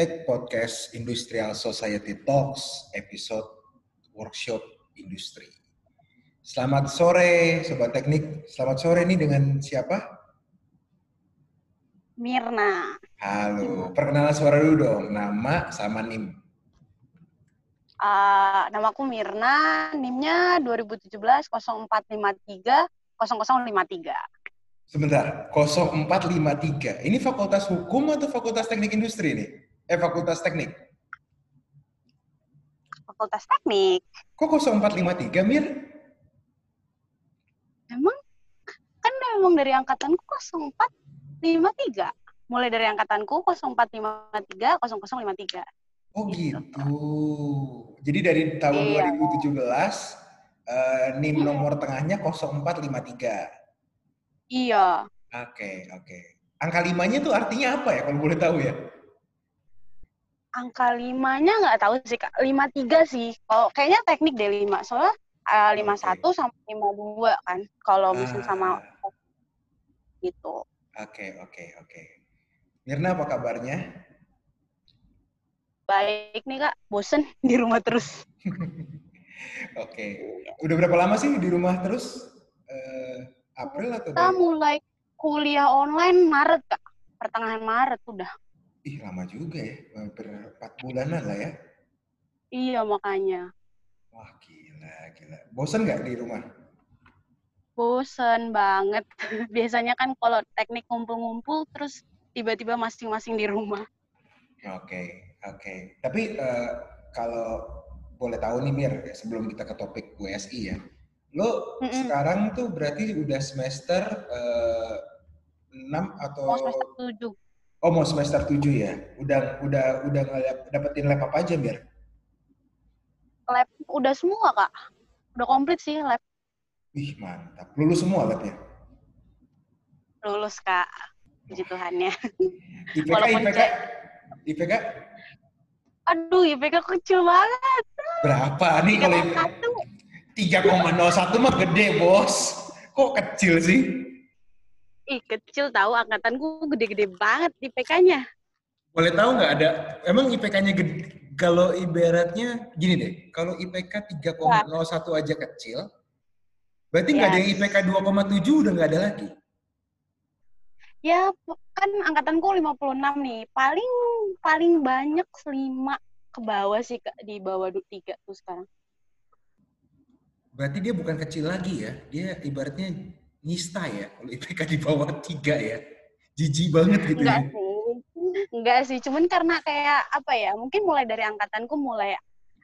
Tech Podcast Industrial Society Talks episode workshop industri. Selamat sore Sobat Teknik. Selamat sore nih dengan siapa? Mirna. Halo, perkenalan suara dulu dong. Nama sama NIM. Uh, namaku Mirna, NIM-nya 2017 0453 0053. Sebentar, 0453. Ini fakultas hukum atau fakultas teknik industri nih? Eh, fakultas teknik? Fakultas teknik. Kok 0453, Mir? Emang? Kan memang dari angkatanku 0453. Mulai dari angkatanku 0453, 0053. Oh gitu. Jadi dari tahun iya. 2017, uh, NIM nomor tengahnya 0453. Iya. Oke, okay, oke. Okay. Angka limanya tuh artinya apa ya kalau boleh tahu ya? Angka limanya nggak tahu sih kak. Lima tiga sih. Kalau kayaknya teknik deh lima. Soalnya uh, lima satu sampai lima dua kan. Kalau ah. sama gitu. Oke, okay, oke, okay, oke. Okay. Mirna apa kabarnya? Baik nih kak. Bosen di rumah terus. oke. okay. Udah berapa lama sih di rumah terus? Uh, April atau Kita mulai kuliah online Maret, Kak. Pertengahan Maret udah. Ih, lama juga ya. Hampir 4 bulanan lah ya. Iya, makanya. Wah, gila, gila. Bosan nggak di rumah? Bosan banget. Biasanya kan kalau teknik ngumpul-ngumpul, terus tiba-tiba masing-masing di rumah. Oke, okay, oke. Okay. Tapi uh, kalau boleh tahu nih Mir, sebelum kita ke topik WSI ya, Lo mm -mm. sekarang tuh berarti udah semester uh, eh, 6 atau mau semester 7. Oh, mau semester 7 ya. Udah udah udah dapetin lab apa aja, biar? Lab udah semua, Kak. Udah komplit sih lab. Ih, mantap. Lulus semua labnya? Lulus, Kak. Puji Tuhannya. IPK, Walaupun IPK, IPK? Aduh, IPK kecil banget. Berapa nih kalau IPK? 3,01 mah gede, Bos. Kok kecil sih? Ih, kecil tahu angkatanku gede-gede banget IPK-nya. Boleh tahu nggak ada emang IPK-nya gede kalau ibaratnya gini deh, kalau IPK 3,01 aja kecil, berarti nggak yes. ada yang IPK 2,7 udah nggak ada lagi. Ya, kan angkatanku 56 nih. Paling paling banyak 5 ke bawah sih di bawah 3 tuh sekarang. Berarti dia bukan kecil lagi ya. Dia ibaratnya nista ya. Kalau IPK di bawah tiga ya. Jijik banget gitu Enggak ya. sih. Enggak sih. Cuman karena kayak apa ya. Mungkin mulai dari angkatanku mulai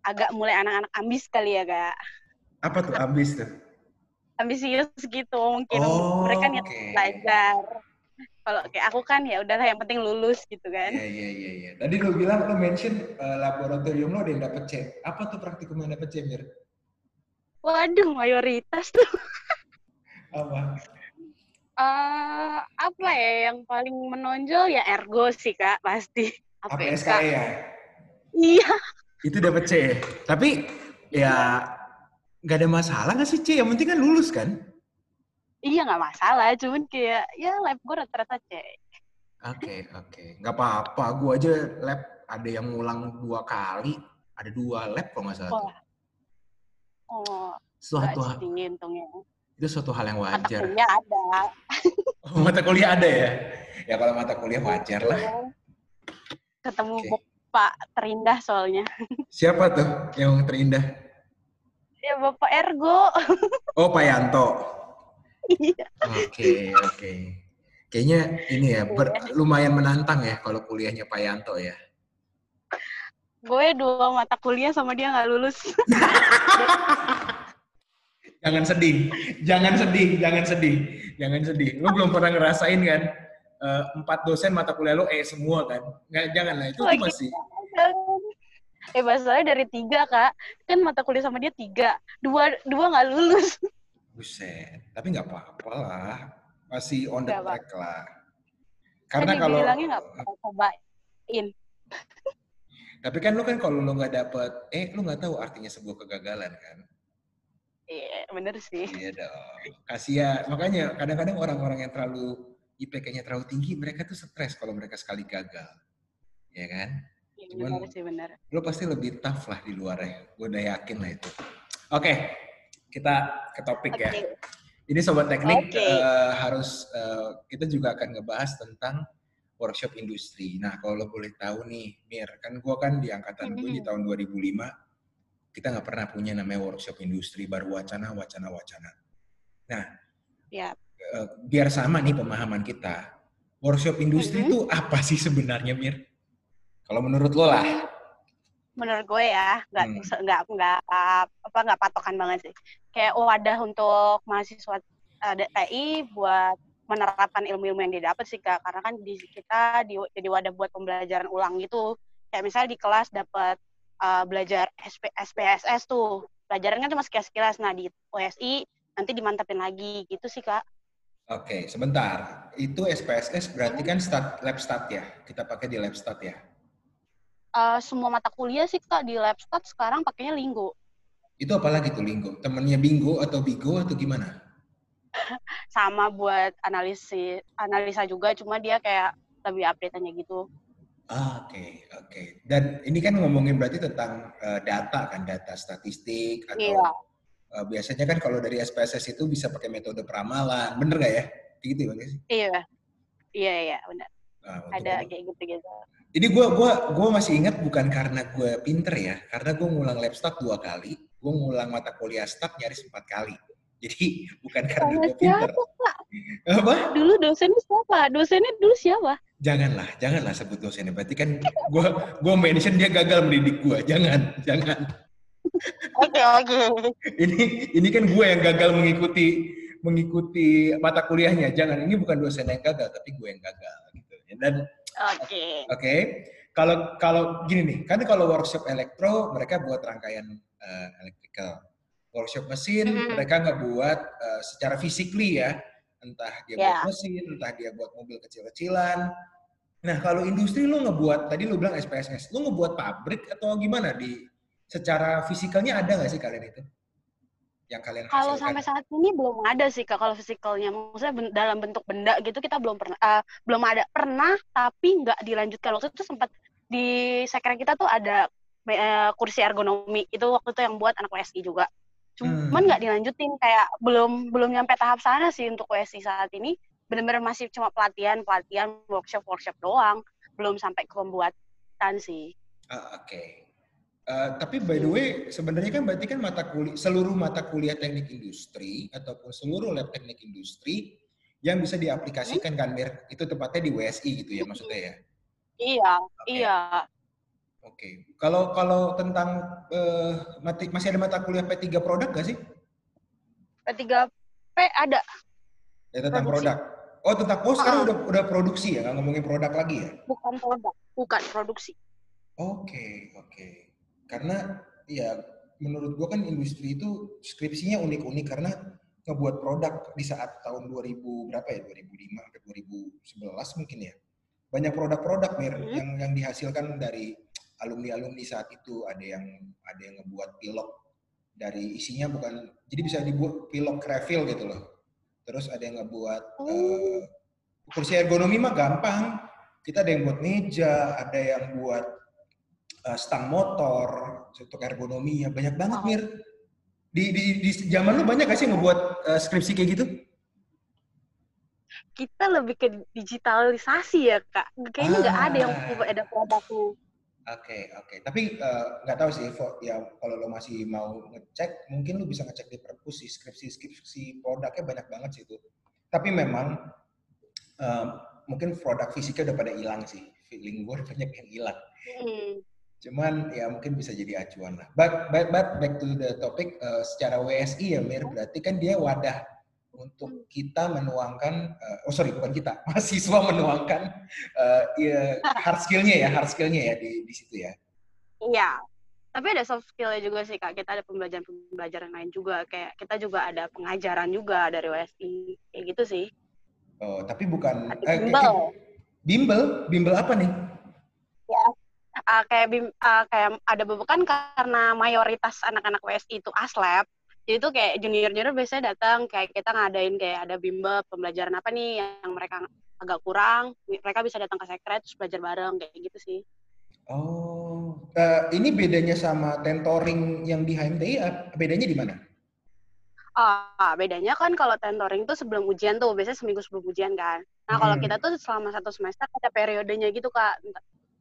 agak mulai anak-anak ambis kali ya, Kak. Apa tuh ambis tuh? Ambisius gitu mungkin. Oh, Mereka niat okay. belajar. Kalau kayak aku kan ya udahlah yang penting lulus gitu kan. Iya iya iya iya. Tadi lu bilang lu mention uh, laboratorium lo ada yang dapet C. Apa tuh praktikum yang dapet C, Mir? Waduh, mayoritas tuh. Apa? Uh, apa ya yang paling menonjol ya ergo sih kak pasti. Apa APSK ya? Iya. Itu dapat C. Tapi ya nggak ada masalah nggak sih C? Yang penting kan lulus kan? Iya nggak masalah, cuman kayak ya lab gue rata-rata C. Oke okay, oke, okay. nggak apa-apa. Gue aja lab ada yang ngulang dua kali, ada dua lab kalau nggak salah. Oh. Oh, suatu hal. Itu suatu hal yang wajar. Mata kuliah ada. oh, mata kuliah ada ya? Ya kalau mata kuliah wajar lah. Iya. Ketemu okay. Bapak terindah soalnya. Siapa tuh yang terindah? Ya Bapak Ergo. oh, Pak Yanto. Iya. Oke, oke. Kayaknya ini ya, ber, iya. lumayan menantang ya kalau kuliahnya Pak Yanto ya gue dua mata kuliah sama dia nggak lulus. jangan sedih, jangan sedih, jangan sedih, jangan sedih. Lo belum pernah ngerasain kan uh, empat dosen mata kuliah lo eh semua kan? Nggak, jangan lah itu, itu masih. Eh masalahnya dari tiga kak, kan mata kuliah sama dia tiga, dua dua nggak lulus. Buset, tapi nggak apa-apa lah, masih on the track lah. Karena kan kalau bilangnya nggak cobain. Tapi kan lu kan kalau lu nggak dapet, eh lu nggak tahu artinya sebuah kegagalan kan? Iya, bener sih. Iya dong. Kasihan. Makanya kadang-kadang orang-orang yang terlalu IPK-nya terlalu tinggi, mereka tuh stres kalau mereka sekali gagal. Ya kan? Cuman benar sih benar. Lo pasti lebih tough lah di luar ya. Gue udah yakin lah itu. Oke, okay, kita ke topik okay. ya. Ini sobat teknik okay. uh, eh, harus uh, kita juga akan ngebahas tentang workshop industri. Nah, kalau lo boleh tahu nih, Mir, kan gue kan di angkatan mm -hmm. gue di tahun 2005, kita nggak pernah punya namanya workshop industri, baru wacana, wacana, wacana. Nah, yep. uh, biar sama nih pemahaman kita, workshop industri itu mm -hmm. apa sih sebenarnya, Mir? Kalau menurut lo lah. Menurut gue ya, nggak hmm. nggak nggak apa nggak patokan banget sih. Kayak wadah untuk mahasiswa uh, eh, TI buat menerapkan ilmu-ilmu yang didapat sih kak. Karena kan di kita di, jadi wadah buat pembelajaran ulang gitu. Kayak misalnya di kelas dapat uh, belajar SP, SPSS tuh. Pelajarannya cuma sekilas-sekilas. Nah di OSI nanti dimantapin lagi gitu sih kak. Oke, sebentar. Itu SPSS berarti kan stat, lab stat ya? Kita pakai di lab stat ya? uh, semua mata kuliah sih kak di Labstat sekarang pakainya Linggo. Itu apa lagi tuh Linggo? Temennya Bingo atau Bigo atau gimana? Sama buat analisis analisa juga, cuma dia kayak lebih update-nya gitu. Ah, oke, okay, oke. Okay. Dan ini kan ngomongin berarti tentang uh, data kan, data statistik atau iya. uh, biasanya kan kalau dari SPSS itu bisa pakai metode peramalan, bener gak ya? Gitu ya, sih? Iya, iya, iya, benar. Nah, Ada kayak gitu-gitu. Jadi gue gua gua masih ingat bukan karena gue pinter ya, karena gue ngulang lab stat dua kali, gue ngulang mata kuliah stat nyaris empat kali. Jadi bukan karena gue pinter. Siapa, Apa? Dulu dosennya siapa? Dosennya dulu siapa? Janganlah, janganlah sebut dosennya. Berarti kan gue gue mention dia gagal mendidik gue. Jangan, jangan. Oke oke. ini ini kan gue yang gagal mengikuti mengikuti mata kuliahnya. Jangan, ini bukan dosen yang gagal, tapi gue yang gagal. Gitu. Dan Oke. Okay. Oke. Okay. Kalau kalau gini nih, kan kalau workshop elektro mereka buat rangkaian uh, electrical. Workshop mesin mm -hmm. mereka nggak buat uh, secara physically ya, entah dia yeah. buat mesin, entah dia buat mobil kecil-kecilan. Nah kalau industri lu ngebuat, tadi lu bilang SPSS, lu ngebuat pabrik atau gimana di secara fisikalnya ada nggak sih kalian itu? yang kalian? Kalau sampai saat ini belum ada sih kak kalau fisikalnya, maksudnya ben dalam bentuk benda gitu kita belum pernah, uh, belum ada pernah tapi nggak dilanjutkan waktu itu sempat di sekren kita tuh ada uh, kursi ergonomi itu waktu itu yang buat anak WSI juga, cuman hmm. nggak hmm. dilanjutin kayak belum belum nyampe tahap sana sih untuk WSI saat ini benar-benar masih cuma pelatihan pelatihan workshop workshop doang belum sampai ke pembuatan sih. Uh, Oke. Okay. Uh, tapi by the way, sebenarnya kan berarti kan mata kuliah seluruh mata kuliah teknik industri ataupun seluruh lab teknik industri yang bisa diaplikasikan hmm? kan Mir, itu tepatnya di WSI gitu ya maksudnya ya? Iya, okay. iya. Oke. Okay. Kalau kalau tentang uh, mati, masih ada mata kuliah P3 produk gak sih? P3P ada. Ya tentang produksi. produk. Oh, tentang oh sekarang uh udah udah produksi ya, nggak ngomongin produk lagi ya? Bukan produk, bukan produksi. Oke, okay, oke. Okay karena ya menurut gua kan industri itu skripsinya unik-unik karena ngebuat produk di saat tahun 2000 berapa ya 2005 sampai 2011 mungkin ya banyak produk-produk mir hmm. yang yang dihasilkan dari alumni-alumni saat itu ada yang ada yang ngebuat pilok dari isinya bukan jadi bisa dibuat pilok refill gitu loh terus ada yang ngebuat oh. uh, kursi ergonomi mah gampang kita ada yang buat meja ada yang buat uh, stang motor, untuk ergonomi ya banyak banget mir. Di, di, di zaman lu banyak gak sih ngebuat uh, skripsi kayak gitu? Kita lebih ke digitalisasi ya kak. Kayaknya nggak ah. ada yang ada produknya. Oke okay, oke. Okay. Tapi eh, nggak uh, tahu sih, ya kalau lo masih mau ngecek, mungkin lo bisa ngecek di perpus sih skripsi skripsi produknya banyak banget sih itu. Tapi memang uh, mungkin produk fisiknya udah pada hilang sih. Feeling gue banyak yang hilang. Hmm. Cuman ya mungkin bisa jadi acuan lah. But, but, but back to the topic, uh, secara WSI ya Mir, berarti kan dia wadah untuk kita menuangkan, uh, oh sorry bukan kita, mahasiswa menuangkan uh, ya, hard skillnya ya, hard skillnya ya di, di situ ya. Iya, tapi ada soft skillnya juga sih kak. Kita ada pembelajaran-pembelajaran lain juga, kayak kita juga ada pengajaran juga dari WSI, kayak gitu sih. Oh, tapi bukan. Eh, bimbel. bimbel, bimbel apa nih? Ya, uh, kayak bim, uh, kayak ada beberapa kan karena mayoritas anak-anak WSI itu aslab jadi tuh kayak junior-junior biasanya datang kayak kita ngadain kayak ada bimbel pembelajaran apa nih yang mereka agak kurang mereka bisa datang ke sekret terus belajar bareng kayak gitu sih oh Oh, uh, ini bedanya sama tentoring yang di HMTI, bedanya di mana? Ah, bedanya kan kalau tentoring itu sebelum ujian tuh, biasanya seminggu sebelum ujian kan. Nah, hmm. kalau kita tuh selama satu semester ada periodenya gitu, Kak.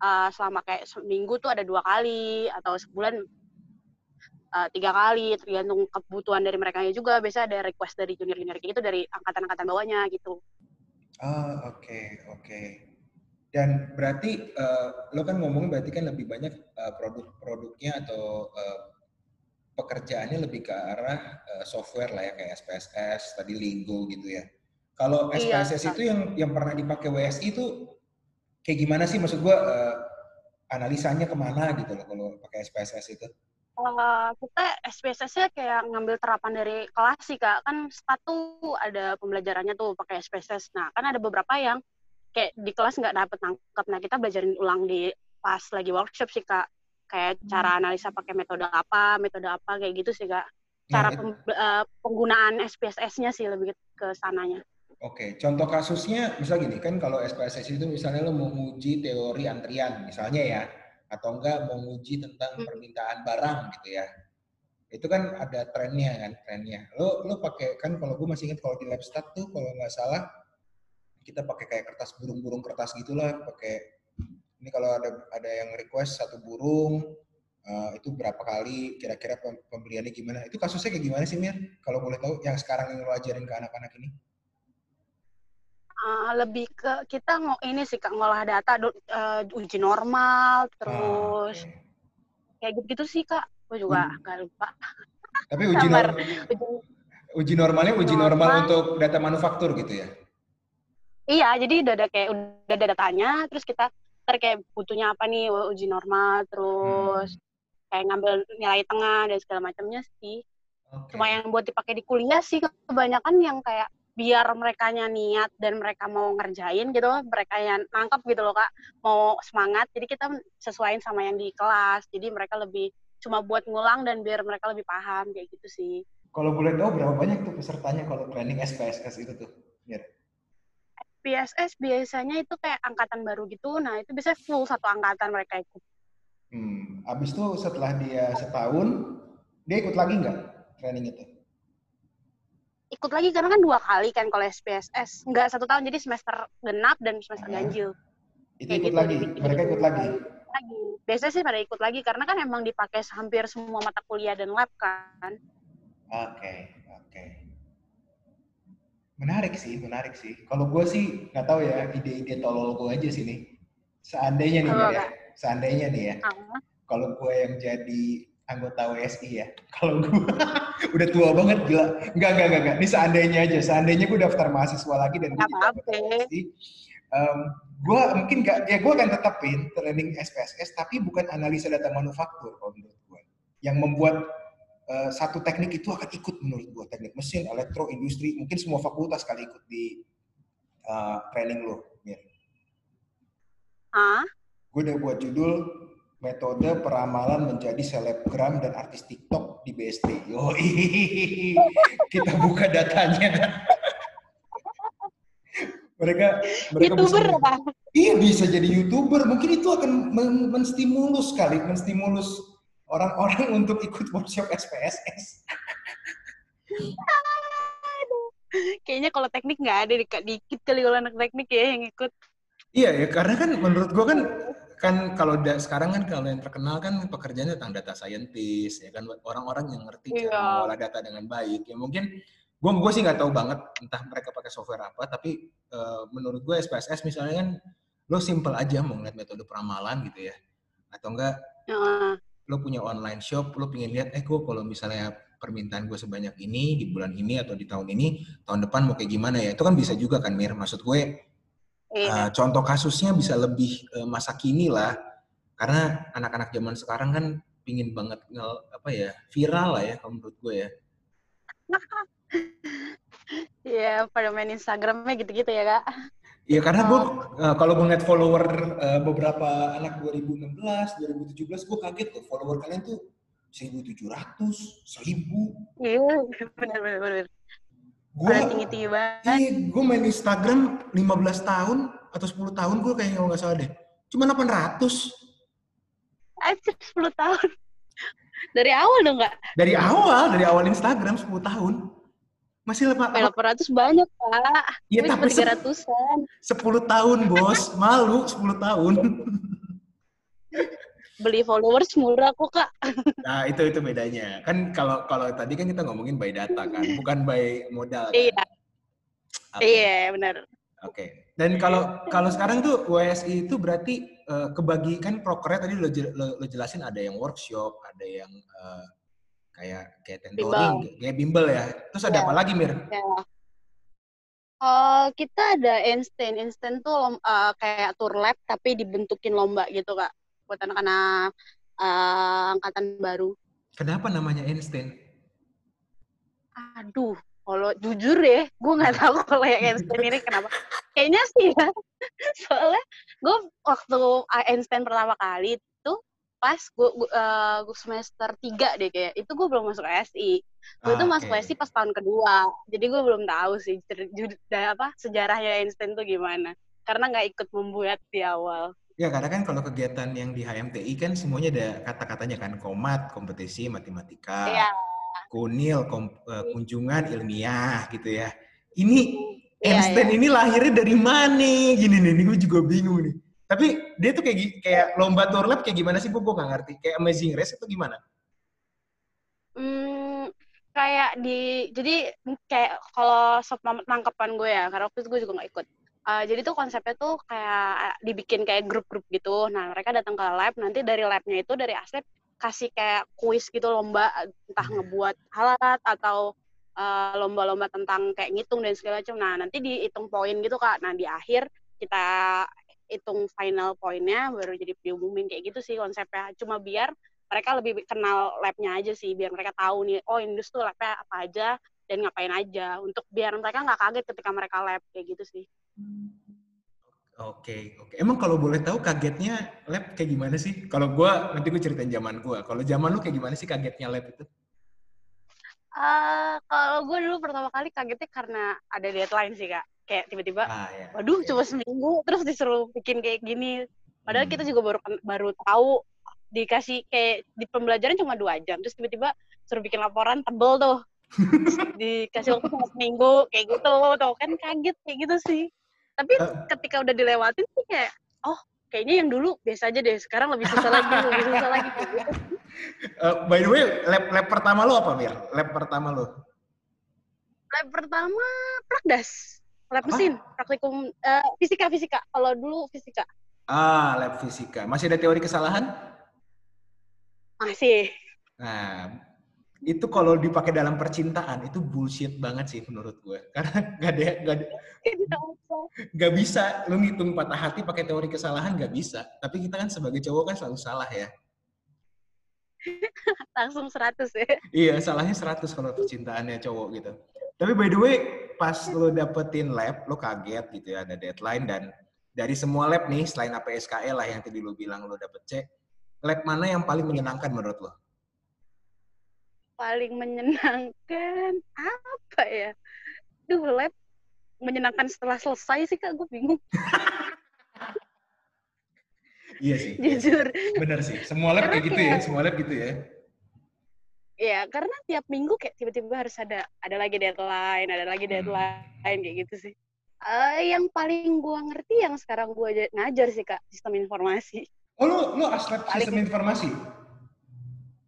Uh, selama kayak seminggu tuh ada dua kali, atau sebulan uh, tiga kali, tergantung kebutuhan dari mereka juga. Biasanya ada request dari junior-junior gitu, dari angkatan-angkatan bawahnya gitu. Oh, oke, okay, oke. Okay. Dan berarti uh, lo kan ngomong berarti kan lebih banyak uh, produk-produknya atau uh, pekerjaannya lebih ke arah uh, software lah ya kayak SPSS tadi Lingo gitu ya. Kalau SPSS iya, itu yang yang pernah dipakai WSI itu kayak gimana sih maksud gua uh, analisanya ke mana gitu loh kalau pakai SPSS itu? Uh, kita SPSS-nya kayak ngambil terapan dari kelas sih kak kan satu ada pembelajarannya tuh pakai SPSS nah kan ada beberapa yang kayak di kelas nggak dapet nangkep nah kita belajarin ulang di pas lagi workshop sih kak kayak hmm. cara analisa pakai metode apa, metode apa kayak gitu sih kak. Cara nah, pem, uh, penggunaan SPSS-nya sih lebih ke sananya. Oke, contoh kasusnya misal gini kan kalau SPSS itu misalnya lo mau uji teori antrian misalnya ya, atau enggak mau uji tentang hmm. permintaan barang gitu ya. Itu kan ada trennya kan, trennya. Lo lo pakai kan kalau gue masih ingat kalau di Labstat tuh kalau nggak salah kita pakai kayak kertas burung-burung kertas gitulah, pakai ini kalau ada ada yang request satu burung uh, itu berapa kali kira-kira pembeliannya gimana itu kasusnya kayak gimana sih Mir kalau boleh tahu yang sekarang yang lo ajarin ke anak-anak ini uh, lebih ke kita ngo ini sih kak ngolah data uh, uji normal terus ah, okay. kayak gitu-gitu sih kak gue juga hmm. nggak lupa tapi uji, normal uji, uji normalnya uji normal, normal untuk data manufaktur gitu ya iya jadi udah ada kayak udah ada datanya terus kita ntar kayak butuhnya apa nih uji normal terus hmm. kayak ngambil nilai tengah dan segala macamnya sih okay. cuma yang buat dipakai di kuliah sih kebanyakan yang kayak biar mereka niat dan mereka mau ngerjain gitu mereka yang nangkep gitu loh kak mau semangat jadi kita sesuaiin sama yang di kelas jadi mereka lebih cuma buat ngulang dan biar mereka lebih paham kayak gitu sih kalau boleh tahu berapa banyak tuh pesertanya kalau training SPSS itu tuh biar PSS biasanya itu kayak angkatan baru gitu, nah itu biasanya full satu angkatan mereka ikut. Hmm, abis itu setelah dia setahun, dia ikut lagi nggak training itu? Ikut lagi karena kan dua kali kan kalau SPSS, nggak satu tahun jadi semester genap dan semester ah, ganjil. Itu ikut gitu, lagi, mereka ikut lagi. lagi. Biasanya sih pada ikut lagi karena kan emang dipakai hampir semua mata kuliah dan lab kan. Oke, okay, oke. Okay. Menarik sih, menarik sih. Kalau gue sih nggak tahu ya ide-ide tolol gue aja sih nih. Seandainya nih ya, seandainya nih ya. Kalau gue yang jadi anggota WSI ya, kalau gue udah tua banget gila. Enggak, enggak, enggak, enggak. Ini seandainya aja. Seandainya gue daftar mahasiswa lagi dan gue jadi WSI. Um, gue mungkin gak, ya gue akan tetapin training SPSS, tapi bukan analisa data manufaktur kalau menurut gue. Yang membuat uh, satu teknik itu akan ikut menurut gue teknik mesin, elektro, industri, mungkin semua fakultas kali ikut di uh, training lo, Mir. Ah? Gue udah buat judul metode peramalan menjadi selebgram dan artis TikTok di BSD. Yoi, kita buka datanya. mereka mereka YouTuber bisa, Iya bisa jadi youtuber. Mungkin itu akan menstimulus kali, menstimulus orang-orang untuk ikut workshop SPSS. Kayaknya kalau teknik nggak ada dikit kali kalau anak teknik ya yang ikut. Iya ya, karena kan menurut gua kan kan kalau da, sekarang kan kalau yang terkenal kan pekerjaannya tentang data scientist ya kan orang-orang yang ngerti iya. cara mengolah data dengan baik ya mungkin gue gue sih nggak tahu banget entah mereka pakai software apa tapi uh, menurut gue SPSS misalnya kan lo simple aja mau ngeliat metode peramalan gitu ya atau enggak uh lo punya online shop, lo pengen lihat, eh gue kalau misalnya permintaan gue sebanyak ini di bulan ini atau di tahun ini, tahun depan mau kayak gimana ya? Itu kan bisa juga kan, Mir. Maksud gue, iya. uh, contoh kasusnya bisa lebih uh, masa kini lah. Karena anak-anak zaman sekarang kan pingin banget ngel, apa ya viral lah ya kalau menurut gue ya. Iya, pada main Instagramnya gitu-gitu ya kak. Iya karena gue uh, kalau ngeliat follower uh, beberapa anak 2016, 2017 gue kaget tuh follower kalian tuh 1700, 1000. Iya benar benar benar. Gue tinggi tinggi banget. Iya gue main Instagram 15 tahun atau 10 tahun gue kayaknya nggak salah deh. Cuma 800. Anjir 10 tahun. Dari awal dong nggak? Dari awal, dari awal Instagram 10 tahun. Masih lemah. 800 banyak, Pak. Iya, tapi cuma 300-an. 10 tahun, Bos. Malu 10 tahun. Beli followers murah kok, Kak. Nah, itu itu bedanya. Kan kalau kalau tadi kan kita ngomongin by data kan, bukan by modal. Kan? Iya. Oke. Iya, benar. Oke. Dan kalau kalau sekarang tuh WSI itu berarti uh, kebagi kan prokernya tadi lo, lo, lo jelasin ada yang workshop, ada yang uh, kayak kayak tentoring, Bimbel. kayak bimbel ya. Terus ada Iya. apa lagi Mir? Ya. Eh, kita ada instant, instant tuh lom- eh, kayak tour lab tapi dibentukin lomba gitu kak, buat anak-anak eh, angkatan baru. Kenapa namanya Einstein? Aduh, kalau jujur ya, gue nggak tahu kalau yang instant ini kenapa. Kayaknya sih ya, soalnya gue waktu Einstein pertama kali itu pas gue semester 3 deh kayak itu gue belum masuk SI gue tuh Ah, masuk oke. SI pas tahun kedua jadi gue belum tahu sih cer- ju- da- apa sejarahnya Einstein tuh gimana karena nggak ikut membuat di awal Ya karena kan kalau kegiatan yang di HMTI kan semuanya ada kata-katanya kan komat, kompetisi matematika, Iya. kunil, kom- eh, kunjungan ilmiah gitu ya. Ini Iya, Einstein iya. ini lahirnya dari mana? Gini nih, gue juga bingung nih. Tapi dia tuh kayak kayak lomba tour lab kayak gimana sih? Gue nggak ngerti. Kayak Amazing Race itu gimana? Hmm, kayak di jadi kayak kalau sop nangkepan gue ya karena waktu itu gue juga nggak ikut Eh, jadi tuh konsepnya tuh kayak dibikin kayak grup-grup gitu. Nah mereka datang ke lab nanti dari labnya itu dari aslab kasih kayak kuis gitu lomba entah ngebuat alat atau eh, lomba-lomba tentang kayak ngitung dan segala macam. Nah nanti dihitung poin gitu kak. Nah di akhir kita hitung final poinnya baru jadi diumumin kayak gitu sih konsepnya. Cuma biar mereka lebih kenal labnya aja sih biar mereka tahu nih oh Indus tuh labnya apa aja dan ngapain aja. Untuk biar mereka nggak kaget ketika mereka lab kayak gitu sih Oke, oke. Emang kalau boleh tahu kagetnya lab kayak gimana sih? Kalau gue nanti gue ceritain zaman gue. Kalau zaman lu kayak gimana sih kagetnya lab itu? Ah, kalau gue dulu pertama kali kagetnya karena ada deadline sih kak kayak tiba-tiba Ah ya. waduh oke. cuma seminggu terus disuruh bikin kayak gini padahal Hmm. kita juga baru baru tahu dikasih kayak di pembelajaran cuma dua jam terus tiba-tiba suruh bikin laporan tebel tuh dikasih waktu cuma seminggu kayak gitu tuh kan kaget kayak gitu sih tapi Eh. ketika udah dilewatin sih kayak oh kayaknya yang dulu biasa aja deh sekarang lebih susah lagi lebih susah lagi. Eh, by the way, lab lab pertama lo apa, Mir? Lab pertama lo? lab pertama prakdas lab Apa? mesin praktikum eh, fisika fisika kalau dulu fisika Ah, lab fisika. Masih ada teori kesalahan? masih Nah, itu kalau dipakai dalam percintaan itu bullshit banget sih menurut gue. Karena gak ada, gak, ada- gak bisa lu ngitung patah hati pakai teori kesalahan gak bisa. Tapi kita kan sebagai cowok kan selalu salah ya. langsung 100 ya Iya, salahnya 100 kalau percintaannya cowok gitu. Tapi by the way, pas lo dapetin lab, lo kaget gitu ya, ada deadline dan dari semua lab nih, selain APSKE lah yang tadi lo bilang lo dapet C, lab mana yang paling menyenangkan menurut lo? Paling menyenangkan apa ya duh lab menyenangkan setelah selesai sih kak gue bingung Iya sih. jujur Bener sih. Semua lab Karena kayak gitu ya, semua lab gitu ya. ya karena tiap minggu kayak tiba-tiba harus ada ada lagi deadline ada lagi Hmm. deadline kayak gitu sih Eh, yang paling gue ngerti yang sekarang gue ngajar sih kak sistem informasi Oh, lo, lo aslab Paling- sistem informasi?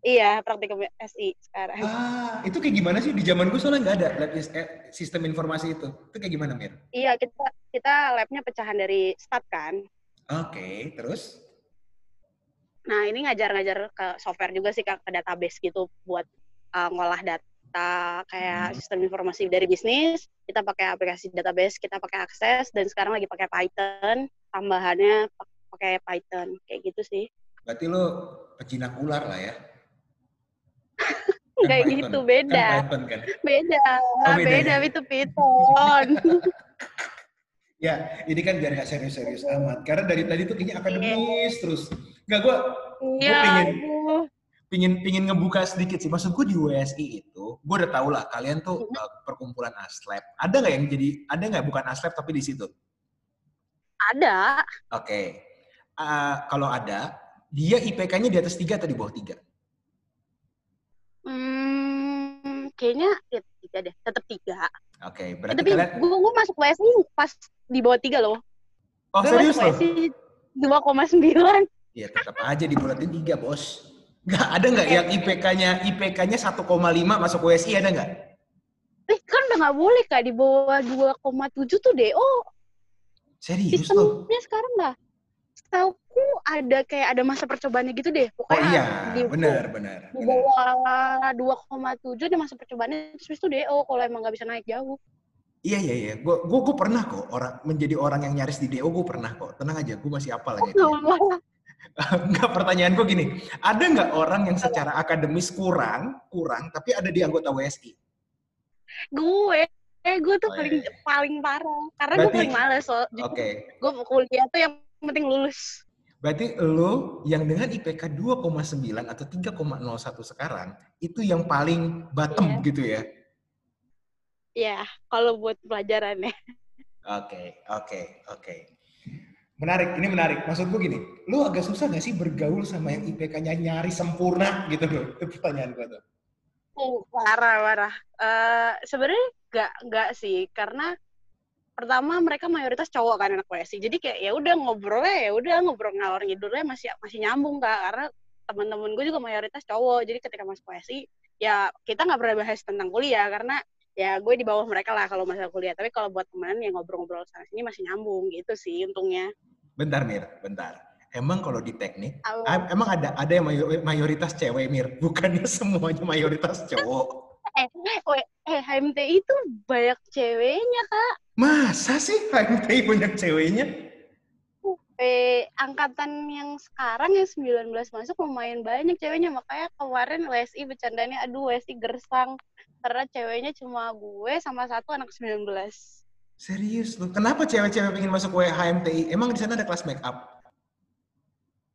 Iya praktikum SI sekarang Ah, itu kayak gimana sih? Di zaman gue soalnya nggak ada lab eh, sistem informasi itu. Itu kayak gimana, Mir? iya kita kita labnya pecahan dari stat kan Oke, terus? Nah, ini ngajar-ngajar ke software juga sih, ke database gitu buat uh, ngolah data kayak Hmm. sistem informasi dari bisnis. Kita pakai aplikasi database, kita pakai akses dan sekarang lagi pakai Python. Tambahannya pak- pakai Python kayak gitu sih. Berarti lo pejinak ular lah ya? Kayak Python. gitu, beda. Kan Python kan? Beda, Oh, beda beda, ya? itu Python. Ya, ini kan biar nggak serius-serius amat. Karena dari tadi tuh kayaknya akademis terus. Nggak, gue Iya, pengen- aduh. pingin pingin ngebuka sedikit sih. Maksud gue di WSI itu, gue udah tau lah kalian tuh Mhm. uh, perkumpulan aslab. Ada nggak yang jadi, ada nggak bukan aslab tapi di situ? Ada. Oke. Uh, kalau ada, dia IPK-nya di atas 3 atau di bawah 3? Hmm, kayaknya ya, tiga deh, tetap tiga. Oke, okay, Eh, berarti tapi kalian gue gue masuk WSI pas di bawah tiga loh. Oh, gue serius masuk loh? WSI 2,9. Ya tetap aja dibulatin 3, Bos. Nggak ada nggak yang IPK-nya IPK-nya 1,5 masuk WSI ada nggak? Eh, kan udah nggak boleh kak di bawah 2,7 tuh DO. Serius loh? Sistemnya sekarang nggak. Setauku ada kayak ada masa percobaannya gitu deh. Oh Pokoknya iya, di, benar, benar. di bawah 2,7 ada masa percobaannya terus itu DO kalau emang nggak bisa naik jauh. Iya iya iya, gue gue gue pernah kok orang menjadi orang yang nyaris di DO gue pernah kok. Tenang aja, gue masih apal aja. Oh, Enggak pertanyaan gue gini, ada nggak orang yang secara akademis kurang kurang tapi ada di anggota WSI? gue eh gue tuh Oh, paling iya, iya. paling parah karena gue paling males so Oke, gue mau kuliah tuh yang penting lulus berarti lo yang dengan IPK 2,9 atau 3,01 sekarang itu yang paling bottom Iya. gitu ya? ya kalau buat pelajarannya Oke, oke, oke. Menarik, ini menarik. Maksud gue gini, lu agak susah gak sih bergaul sama yang IPK-nya nyari sempurna gitu loh? Itu pertanyaan gue tuh. oh, parah parah Eh sebenarnya nggak nggak sih karena pertama mereka mayoritas cowok kan anak PSI jadi kayak ya udah ngobrolnya ya udah ngobrol ngalor ngidulnya masih masih nyambung kak. Karena teman-teman gue juga mayoritas cowok. Jadi ketika masuk PSI ya kita nggak pernah bahas tentang kuliah karena ya gue di bawah mereka lah kalau masalah kuliah. Tapi kalau buat temenan ya ngobrol-ngobrol sana sini masih nyambung gitu sih untungnya. Bentar Mir, bentar. Emang kalau di teknik, em- emang ada ada yang mayo- mayoritas cewek Mir, bukannya semuanya mayoritas cowok. eh eh HMTI itu banyak ceweknya kak Masa sih HMTI banyak ceweknya? eh angkatan yang sekarang yang 19 masuk lumayan banyak ceweknya makanya kemarin WSI bercandanya aduh WSI gersang karena ceweknya cuma gue sama satu anak 19 Serius lu? Kenapa cewek-cewek pengen masuk HMTI? Emang di sana ada kelas make up?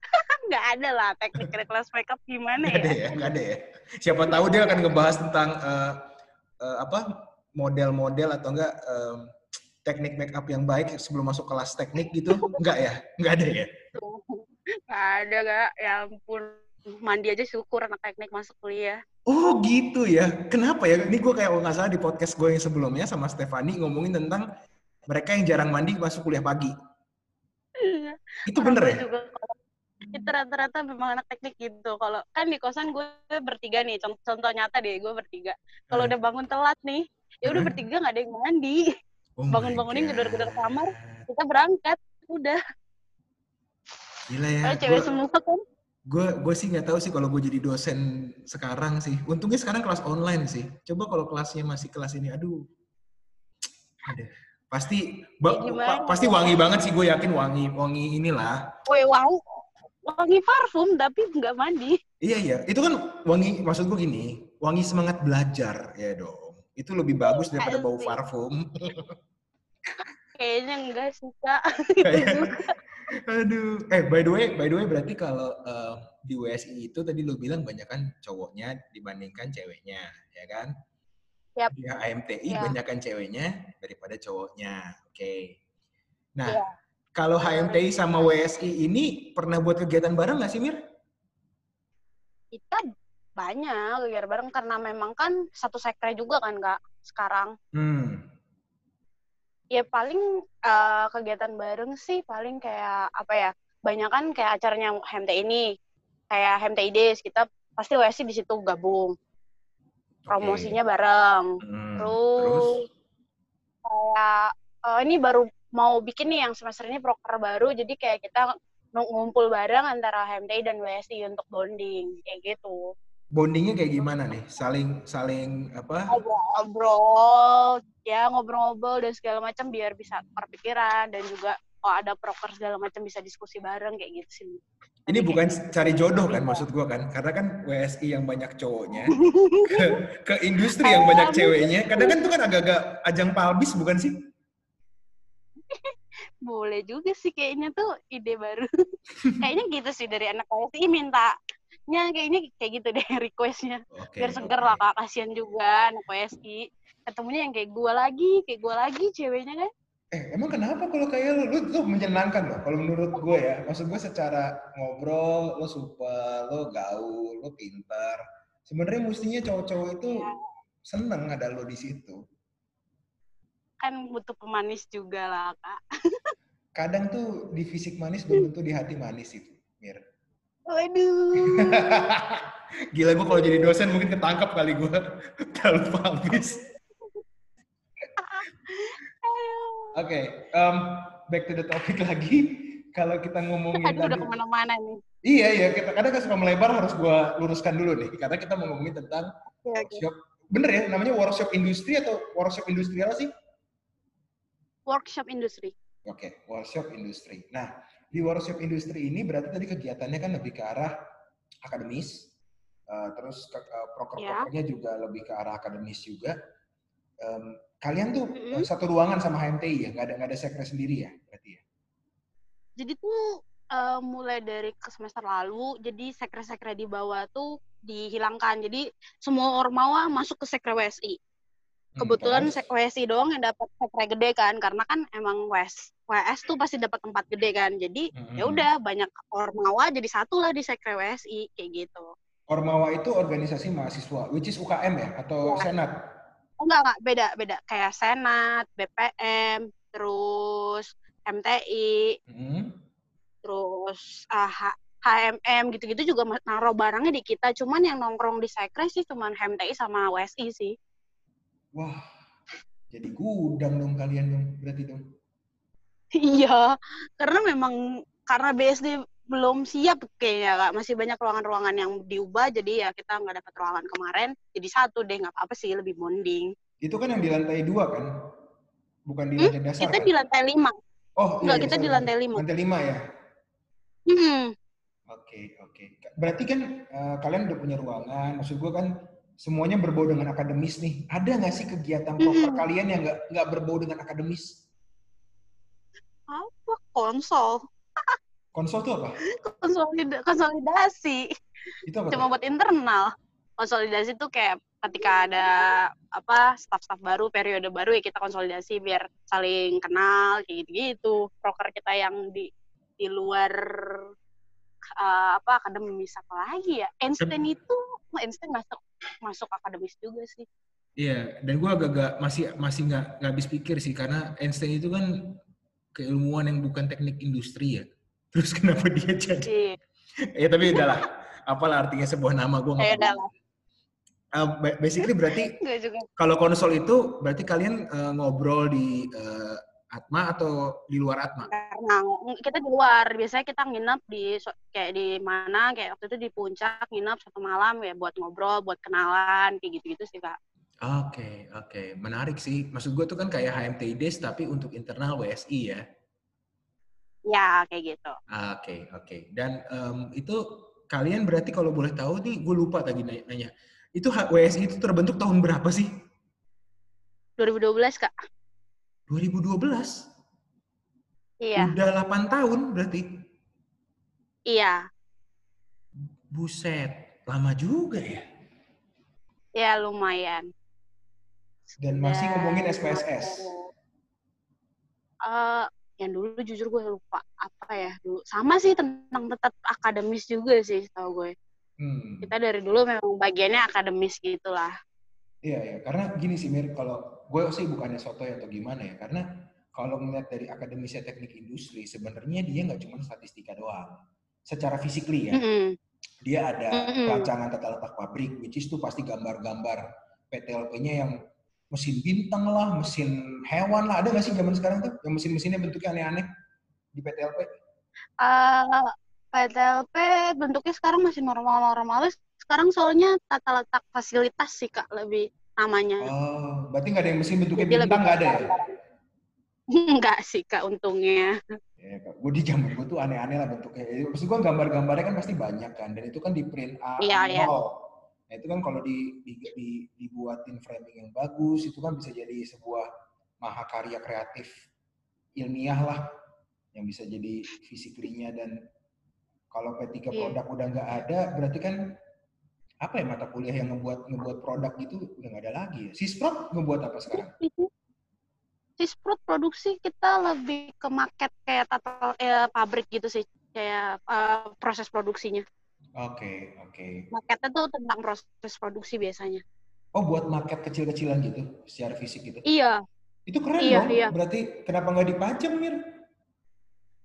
nggak ada lah teknik kelas makeup gimana Nggak ada ya ya, nggak ada ya. Siapa tahu dia akan ngebahas tentang eh, eh, apa model-model atau enggak em, teknik make up yang baik sebelum masuk kelas teknik gitu? Enggak ya? Enggak ada ya? nggak ada kak ya ampun mandi aja syukur anak teknik masuk kuliah Oh gitu ya. Kenapa ya? Ini gue kayak kalau nggak salah di podcast gue yang sebelumnya sama Stefani ngomongin tentang mereka yang jarang mandi masuk kuliah pagi. Itu Orang bener ya? juga itu rata-rata memang anak teknik gitu kalau kan di kosan gue bertiga nih contoh, contoh nyata deh gue bertiga kalau Hmm. udah bangun telat nih ya udah Hmm. bertiga nggak ada yang mandi Oh bangun-bangunin gedor-gedor kamar. kita berangkat udah Gila ya. Kayak cewek Gue semua kan gue gue sih nggak tahu sih kalau gue jadi dosen sekarang sih. Untungnya sekarang kelas online sih. Coba kalau kelasnya masih kelas ini, aduh. Aduh. Pasti ba- Ya pa- pasti wangi banget sih gue yakin wangi wangi inilah. Woi, wangi wangi parfum tapi nggak mandi Iya iya, itu kan wangi maksud gue gini, wangi semangat belajar ya dong. Itu lebih bagus daripada bau parfum. kayaknya enggak sih kak Aduh. Eh by the way, by the way berarti kalau eh, di WSI itu tadi lu bilang banyak kan cowoknya dibandingkan ceweknya, ya kan? Yap. Di HMTI Ya. banyak kan ceweknya daripada cowoknya. Oke. Nah, Iya. kalau HMTI sama WSI ini pernah buat kegiatan bareng nggak sih Mir? kita banyak biar bareng karena memang kan satu sekre juga kan kak sekarang. Hmm. ya paling eh, kegiatan bareng sih paling kayak apa ya banyak kan kayak acaranya HMT ini kayak HMT Days kita pasti WSI di situ gabung. Promosinya bareng. Hmm. terus kayak eh, ini baru mau bikin nih yang semester ini proker baru jadi kayak kita ng- ngumpul bareng antara HMTI dan WSI untuk bonding kayak gitu Bondingnya kayak gimana nih? Saling saling apa? ngobrol ya ngobrol-ngobrol dan segala macam biar bisa perpikiran dan juga kalau ada proker segala macam bisa diskusi bareng kayak gitu sih Ini bukan kayak gitu. cari jodoh kan maksud gua kan? Karena kan WSI yang banyak cowoknya ke, ke industri yang banyak ceweknya. Kadang kan itu kan agak-agak ajang palbis bukan sih? boleh juga sih kayaknya tuh ide baru kayaknya gitu sih dari anak WSI mintanya kayaknya kayak gitu deh requestnya Oke. biar seger oke. lah kak kasihan juga anak WSI ketemunya yang kayak gua lagi kayak gua lagi ceweknya kan Eh, emang kenapa kalau kayak lu, lu tuh menyenangkan loh. Kalau menurut gue ya, maksud gue secara ngobrol, lo super, lo gaul, lo pintar. Sebenarnya mestinya cowok-cowok itu ya. seneng ada lo di situ. Kan butuh pemanis juga lah, Kak. Kadang tuh di fisik manis belum tentu di hati manis itu, Mir. Waduh. Gila gue kalau jadi dosen mungkin ketangkap kali gue. Terlalu habis. Oke, okay, um, back to the topic lagi. Kalau kita ngomongin Aduh, udah ke mana-mana nih. Iya, iya. Kita kadang suka melebar harus gue luruskan dulu nih. Karena kita mau ngomongin tentang okay, workshop. Okay. Bener ya, namanya workshop industri atau workshop industri apa sih? Workshop industri. Oke, okay, workshop industri. Nah, di workshop industri ini berarti tadi kegiatannya kan lebih ke arah akademis. Uh, terus uh, proker-prokernya yeah. juga lebih ke arah akademis juga. Um, Kalian tuh mm-hmm. satu ruangan sama HMTI ya, nggak ada nggak ada sekre sendiri ya, berarti ya? Jadi tuh uh, mulai dari ke semester lalu, jadi sekre-sekre di bawah tuh dihilangkan. Jadi semua ormawa masuk ke sekre WSI. Hmm, Kebetulan hmm, WSI doang yang dapat sekre gede kan, karena kan emang WS WS tuh pasti dapat tempat gede kan. Jadi hmm. ya udah banyak ormawa jadi satu lah di sekre WSI kayak gitu. Ormawa itu organisasi mahasiswa, which is UKM ya atau ya. senat? Enggak, enggak, beda, beda. Kayak Senat, BPM, terus MTI, hmm. terus uh, H HMM gitu-gitu juga naruh barangnya di kita. Cuman yang nongkrong di Sekre sih cuman HMTI sama WSI sih. Wah, jadi gudang dong kalian dong, berarti dong. Iya, karena memang karena BSD belum siap kayaknya kak masih banyak ruangan-ruangan yang diubah jadi ya kita nggak dapat ruangan kemarin jadi satu deh nggak apa-apa sih lebih bonding itu kan yang di lantai dua kan bukan di hmm? lantai dasar kita kan? di lantai lima oh iya, kita di lantai lima lantai lima ya hmm. oke okay, oke okay. berarti kan uh, kalian udah punya ruangan maksud gue kan semuanya berbau dengan akademis nih ada nggak sih kegiatan proper hmm. kalian yang nggak nggak berbau dengan akademis apa konsol Konsol itu apa? Konsolida konsolidasi. Itu apa? Cuma buat internal. Konsolidasi itu kayak ketika ada apa staff-staff baru, periode baru ya kita konsolidasi biar saling kenal kayak gitu-gitu. Proker kita yang di di luar uh, apa akademis apa lagi ya? Einstein itu Einstein masuk masuk akademis juga sih. Iya, dan gue agak-agak masih masih nggak nggak habis pikir sih karena Einstein itu kan keilmuan yang bukan teknik industri ya. Terus kenapa dia jadi? Iya. ya tapi udahlah. Apalah artinya sebuah nama gue nggak tahu. Uh, basically berarti kalau konsol itu berarti kalian uh, ngobrol di uh, Atma atau di luar Atma? Karena kita di luar. Biasanya kita nginep di kayak di mana kayak waktu itu di puncak nginep satu malam ya buat ngobrol, buat kenalan kayak gitu-gitu sih kak. Oke, okay, oke. Okay. Menarik sih. Maksud gue tuh kan kayak HMTI Days tapi untuk internal WSI ya. Ya, kayak gitu. Oke, okay, oke. Okay. Dan um, itu kalian berarti kalau boleh tahu nih, gue lupa tadi nanya. Itu WSI itu terbentuk tahun berapa sih? 2012, Kak. 2012? Iya. Udah 8 tahun berarti? Iya. Buset, lama juga ya? Ya, lumayan. Dan masih ngomongin SPSS? Uh, yang dulu jujur gue lupa apa ya dulu sama sih tentang tetap akademis juga sih tau gue hmm. kita dari dulu memang bagiannya akademis gitulah iya ya karena gini sih Mir kalau gue sih bukannya soto atau gimana ya karena kalau melihat dari akademisnya teknik industri sebenarnya dia nggak cuma statistika doang secara fisikly ya mm -hmm. dia ada mm -hmm. rancangan tata letak pabrik which is tuh pasti gambar-gambar PTLP-nya yang mesin bintang lah, mesin hewan lah. Ada nggak sih zaman sekarang tuh yang mesin-mesinnya bentuknya aneh-aneh di PTLP? Uh, PTLP bentuknya sekarang masih normal-normal. Sekarang soalnya tata letak fasilitas sih kak lebih namanya. Oh, berarti nggak ada yang mesin bentuknya Jadi bintang nggak ada ya? Enggak sih kak untungnya. Ya, kak. gue di zaman gue tuh aneh-aneh lah bentuknya. Maksud gue gambar-gambarnya kan pasti banyak kan, dan itu kan di print A, iya, iya. Nah itu kan kalau di, di, di, dibuatin framing yang bagus, itu kan bisa jadi sebuah mahakarya kreatif ilmiah lah yang bisa jadi fisiklinya dan kalau P3 yeah. produk udah nggak ada, berarti kan apa ya mata kuliah yang ngebuat ngebuat produk itu udah nggak ada lagi ya. Sisprop ngebuat apa sekarang? Tisprut produksi kita lebih ke market kayak tata eh, pabrik gitu sih, kayak uh, proses produksinya. Oke, okay, oke. Okay. Marketnya tuh tentang proses produksi biasanya. Oh, buat market kecil-kecilan gitu, secara fisik gitu? Iya. Itu keren iya, dong. Iya. Berarti kenapa nggak dipajang, Mir?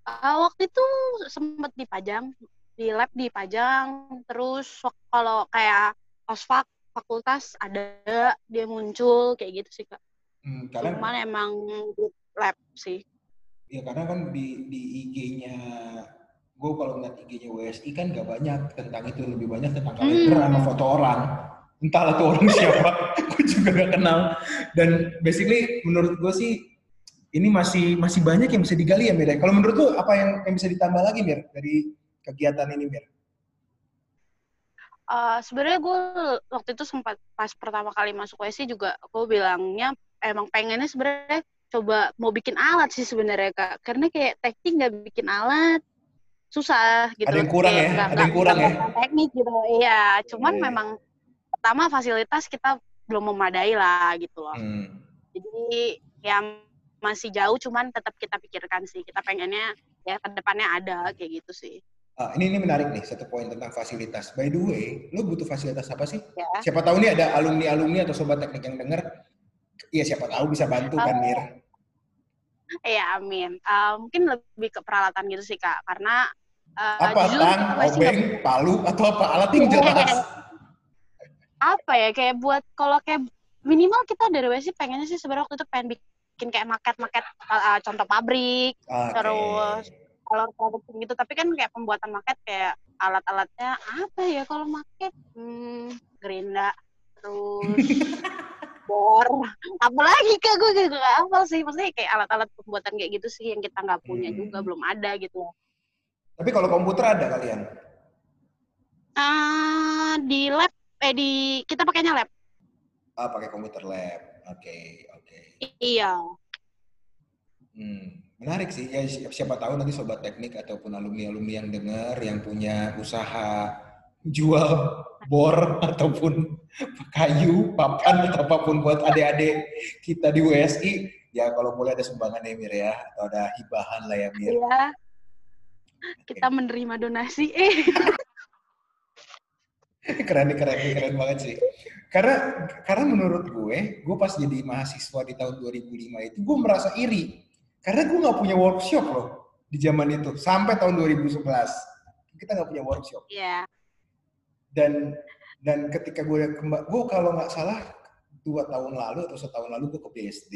Uh, waktu itu sempat dipajang, di lab dipajang, terus kalau kayak osfak fakultas ada dia muncul kayak gitu sih kak. Hmm, karena, Cuman emang lab sih. Ya karena kan di di IG-nya gue kalau ngeliat IG-nya WSI kan gak banyak tentang itu lebih banyak tentang kalender hmm. sama foto orang entahlah tuh orang siapa gue juga gak kenal dan basically menurut gue sih ini masih masih banyak yang bisa digali ya Mir ya. kalau menurut lu apa yang, yang bisa ditambah lagi Mir dari kegiatan ini Mir? Uh, sebenarnya gue waktu itu sempat pas pertama kali masuk WSI juga gue bilangnya emang pengennya sebenarnya coba mau bikin alat sih sebenarnya kak. Karena kayak teknik nggak bikin alat susah gitu. Ada yang kurang kayak, ya? gak, ada yang kurang ya? teknik gitu. Iya cuman yeah. memang pertama fasilitas kita belum memadai lah gitu loh. Hmm. jadi ya masih jauh cuman tetap kita pikirkan sih. Kita pengennya ya ke depannya ada kayak gitu sih Uh, ini ini menarik nih satu poin tentang fasilitas. By the way, lo butuh fasilitas apa sih? Ya. Siapa tahu nih ada alumni alumni atau sobat teknik yang denger, iya siapa tahu bisa bantu kan Mir? Iya amin. Uh, mungkin lebih ke peralatan gitu sih kak, karena uh, apa tang, obeng, gak... palu atau apa alat yang jelas? apa ya kayak buat kalau kayak minimal kita dari WC pengennya sih sebenarnya waktu itu pengen bikin kayak maket-maket uh, contoh pabrik, okay. terus kalau produksi gitu tapi kan kayak pembuatan market kayak alat-alatnya apa ya kalau market hmm, gerinda terus bor. Apalagi kak gue gak, gak apa sih maksudnya kayak alat-alat pembuatan kayak gitu sih yang kita nggak punya hmm. juga belum ada gitu. Tapi kalau komputer ada kalian? Uh, di lab eh di kita pakainya lab. Ah pakai komputer lab. Oke okay, oke. Okay. iya. Hmm Menarik sih, ya siapa tahu nanti sobat teknik ataupun alumni-alumni yang dengar yang punya usaha jual bor ataupun kayu, papan atau apa pun buat adik-adik kita di WSI, ya kalau boleh ada sumbangan ya Mir ya, atau ada hibahan lah ya Mir. Iya. Kita menerima donasi. Eh. keren keren keren banget sih. Karena karena menurut gue, gue pas jadi mahasiswa di tahun 2005 itu gue merasa iri karena gue nggak punya workshop loh di zaman itu sampai tahun 2011 kita nggak punya workshop. Iya. Yeah. Dan dan ketika gue kembali, gue kalau nggak salah dua tahun lalu atau setahun lalu gue ke BSD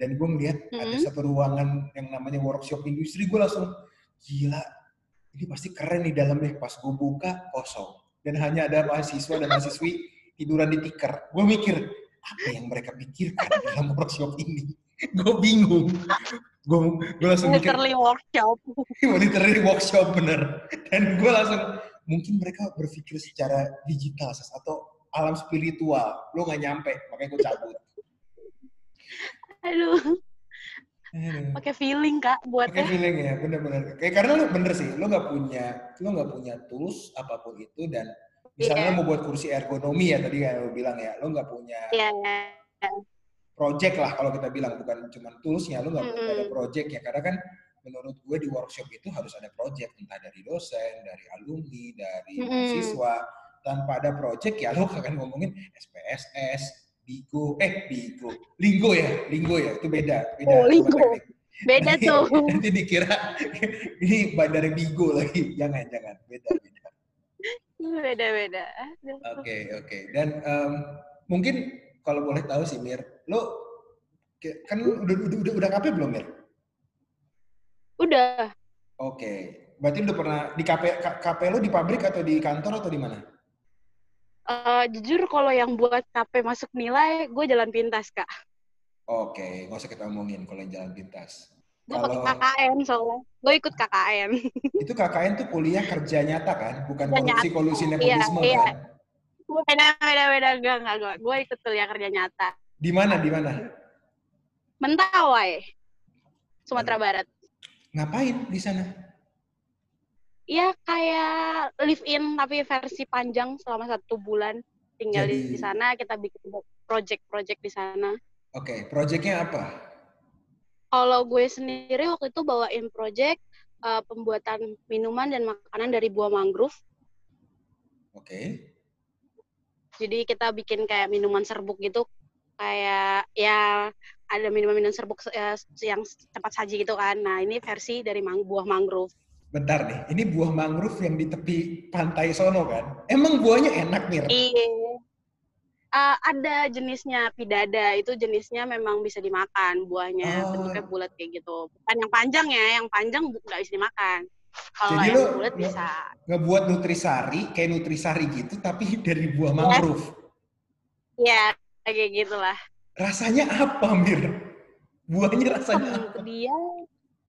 dan gue melihat mm -hmm. ada satu ruangan yang namanya workshop industri gue langsung gila ini pasti keren nih dalamnya pas gue buka kosong dan hanya ada mahasiswa dan mahasiswi tiduran di tikar gue mikir apa yang mereka pikirkan dalam workshop ini gue bingung. Gue gue langsung literally mikir, workshop. Literally workshop bener. Dan gue langsung mungkin mereka berpikir secara digital atau alam spiritual. Lo nggak nyampe makanya gue cabut. Aduh. Pakai feeling kak buat pakai feeling ya bener-bener. Kayak karena lo bener sih lo nggak punya lo nggak punya tools apa pun itu dan misalnya yeah. mau buat kursi ergonomi ya tadi kayak lo bilang ya lo nggak punya yeah project lah kalau kita bilang bukan cuma toolsnya. Lu nggak mm-hmm. ada project ya karena kan menurut gue di workshop itu harus ada project entah dari dosen dari alumni dari mm-hmm. siswa tanpa ada project ya lu akan ngomongin SPSS Bigo eh Bigo Linggo ya Linggo ya itu beda beda oh, Linggo beda nanti, tuh. Nanti dikira ini bandara Bigo lagi. Jangan jangan. Beda beda. Beda beda. Oke okay, oke. Okay. dan um, mungkin kalau boleh tahu sih Mir, lo kan udah udah udah, udah KP belum Mir? Udah. Oke, okay. berarti udah pernah di KP KP lo di pabrik atau di kantor atau di mana? Uh, jujur kalau yang buat KP masuk nilai, gue jalan pintas kak. Oke, okay. nggak usah kita omongin kalau yang jalan pintas. Gue kalau... KKN soalnya, gue ikut KKN. Itu KKN tuh kuliah kerja nyata kan, bukan korupsi kolusi nepotisme iya, kan? Iya beda beda beda enggak enggak gue gue ikut kuliah kerja nyata di mana di mana Mentawai Sumatera Barat ngapain di sana Iya kayak live in tapi versi panjang selama satu bulan tinggal Jadi, di sana kita bikin project-project di sana. Oke, okay, projectnya apa? Kalau gue sendiri waktu itu bawain project uh, pembuatan minuman dan makanan dari buah mangrove. Oke. Okay. Jadi kita bikin kayak minuman serbuk gitu, kayak ya ada minuman-minuman serbuk uh, yang cepat saji gitu kan. Nah ini versi dari mang buah mangrove. Bentar nih, ini buah mangrove yang di tepi pantai sono kan? Emang buahnya enak nih? Iya. Uh, ada jenisnya pidada, itu jenisnya memang bisa dimakan buahnya, oh. bentuknya bulat kayak gitu. Bukan yang panjang ya, yang panjang nggak bisa dimakan. Kalau yang bulat bisa. Ngebuat nutrisari, kayak nutrisari gitu, tapi dari buah mangrove. Iya, kayak gitulah. Rasanya apa, Mir? Buahnya rasanya apa? Dia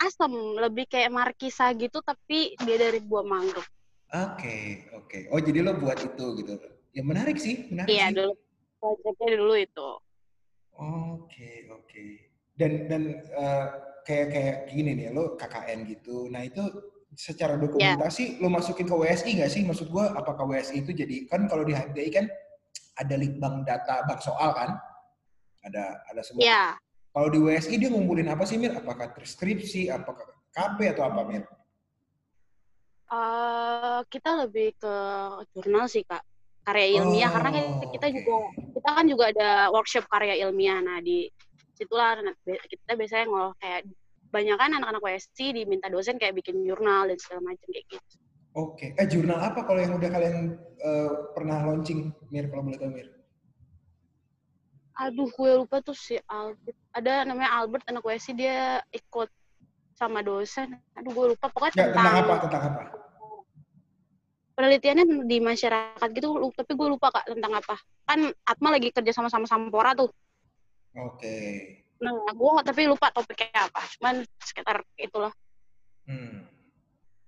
asam, lebih kayak markisa gitu tapi dia dari buah mangrove. Oke, okay, oke. Okay. Oh, jadi lo buat itu gitu. Ya menarik sih, menarik Iya, dulu proyeknya dulu itu. Oke, okay, oke. Okay. Dan dan uh, kayak kayak gini nih, lo KKN gitu. Nah, itu secara dokumentasi yeah. lo masukin ke WSI nggak sih? Maksud gua apakah WSI itu jadi kan kalau di HMDI kan ada litbang data bank soal kan? Ada ada semua. Yeah. Kalau di WSI dia ngumpulin apa sih Mir? Apakah transkripsi, apakah KB atau apa Mir? Uh, kita lebih ke jurnal sih kak, karya ilmiah oh, karena kita, kita okay. juga kita kan juga ada workshop karya ilmiah. Nah di situlah kita biasanya ngol kayak banyak kan anak-anak WSI diminta dosen kayak bikin jurnal dan segala macam kayak gitu. Oke, okay. eh jurnal apa kalau yang udah kalian uh, pernah launching Mir kalau boleh tahu Mir? aduh gue lupa tuh si Albert ada namanya Albert anak sih dia ikut sama dosen aduh gue lupa pokoknya ya, tentang, tentang apa tentang apa penelitiannya di masyarakat gitu tapi gue lupa kak tentang apa kan Atma lagi kerja sama sama Sampora tuh oke okay. Nah gue nggak tapi lupa topiknya apa. Cuman sekitar itulah. Hmm.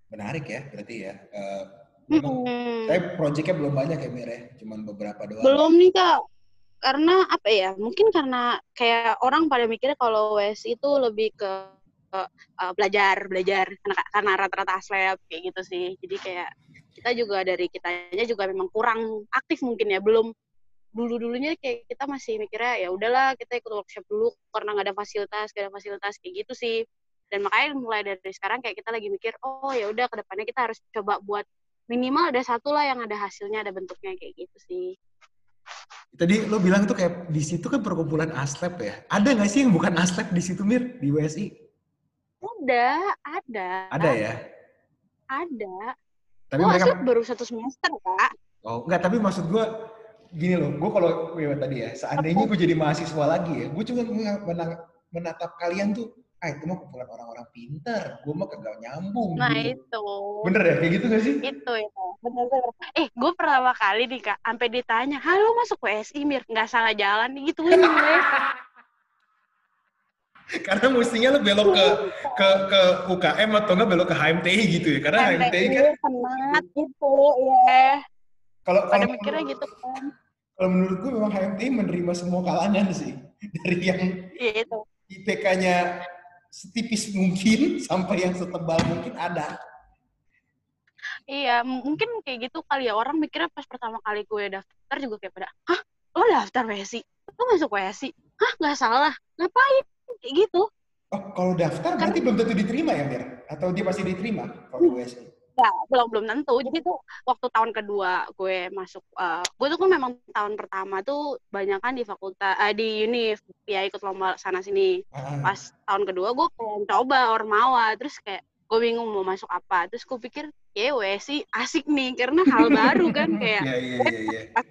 menarik ya berarti ya. Uh, memang hmm. saya proyeknya belum banyak ya Mir ya. Cuman beberapa doang. Belum nih kak. Karena apa ya? Mungkin karena kayak orang pada mikirnya kalau WS itu lebih ke uh, belajar belajar. Karena, karena rata-rata aslep kayak gitu sih. Jadi kayak kita juga dari kitanya juga memang kurang aktif mungkin ya. Belum dulu dulunya kayak kita masih mikirnya ya udahlah kita ikut workshop dulu karena nggak ada fasilitas gak ada fasilitas kayak gitu sih dan makanya mulai dari sekarang kayak kita lagi mikir oh ya udah ke depannya kita harus coba buat minimal ada satu lah yang ada hasilnya ada bentuknya kayak gitu sih Tadi lo bilang itu kayak di situ kan perkumpulan aslep ya. Ada nggak sih yang bukan aslep di situ Mir di WSI? Ada, ada. Ada ya? Ada. Tapi oh, mereka baru satu semester kak. Oh enggak, tapi maksud gue gini loh, gue kalau ya, tadi ya, seandainya gue jadi mahasiswa lagi ya, gue cuma menatap kalian tuh ah itu mah kumpulan orang-orang pintar, gue mah kagak nyambung. Nah gitu. itu. Bener ya, kayak gitu gak sih? Itu, itu. Bener, bener. Eh, gue pertama kali nih kak, sampai ditanya, halo masuk WSI Mir, nggak salah jalan, gituin gue. Karena mestinya lo belok ke ke ke UKM atau enggak belok ke HMTI gitu ya. Karena HMTI, HMTI kan penat gitu, ya. Kalau kalau mikirnya gitu kan. Kalau menurut gue memang HMTI menerima semua kalangan sih. Dari yang iya, itu. IPK-nya setipis mungkin sampai yang setebal mungkin ada. Iya, mungkin kayak gitu kali ya. Orang mikirnya pas pertama kali gue daftar juga kayak pada, hah, lo daftar WSI? Lo masuk WSI? Hah, nggak salah. Ngapain? Kayak gitu. Oh, kalau daftar kan, berarti belum tentu diterima ya, Mir? Atau dia pasti diterima kalau WSI? Ya belum belum tentu. Jadi tuh waktu tahun kedua gue masuk uh, gue tuh kan memang tahun pertama tuh banyak kan di fakultas uh, di univ ya ikut lomba sana sini. Pas tahun kedua gue pengen coba ormawa. Terus kayak gue bingung mau masuk apa. Terus gue pikir ya sih asik nih karena hal baru kan kayak yeah, yeah, yeah, yeah.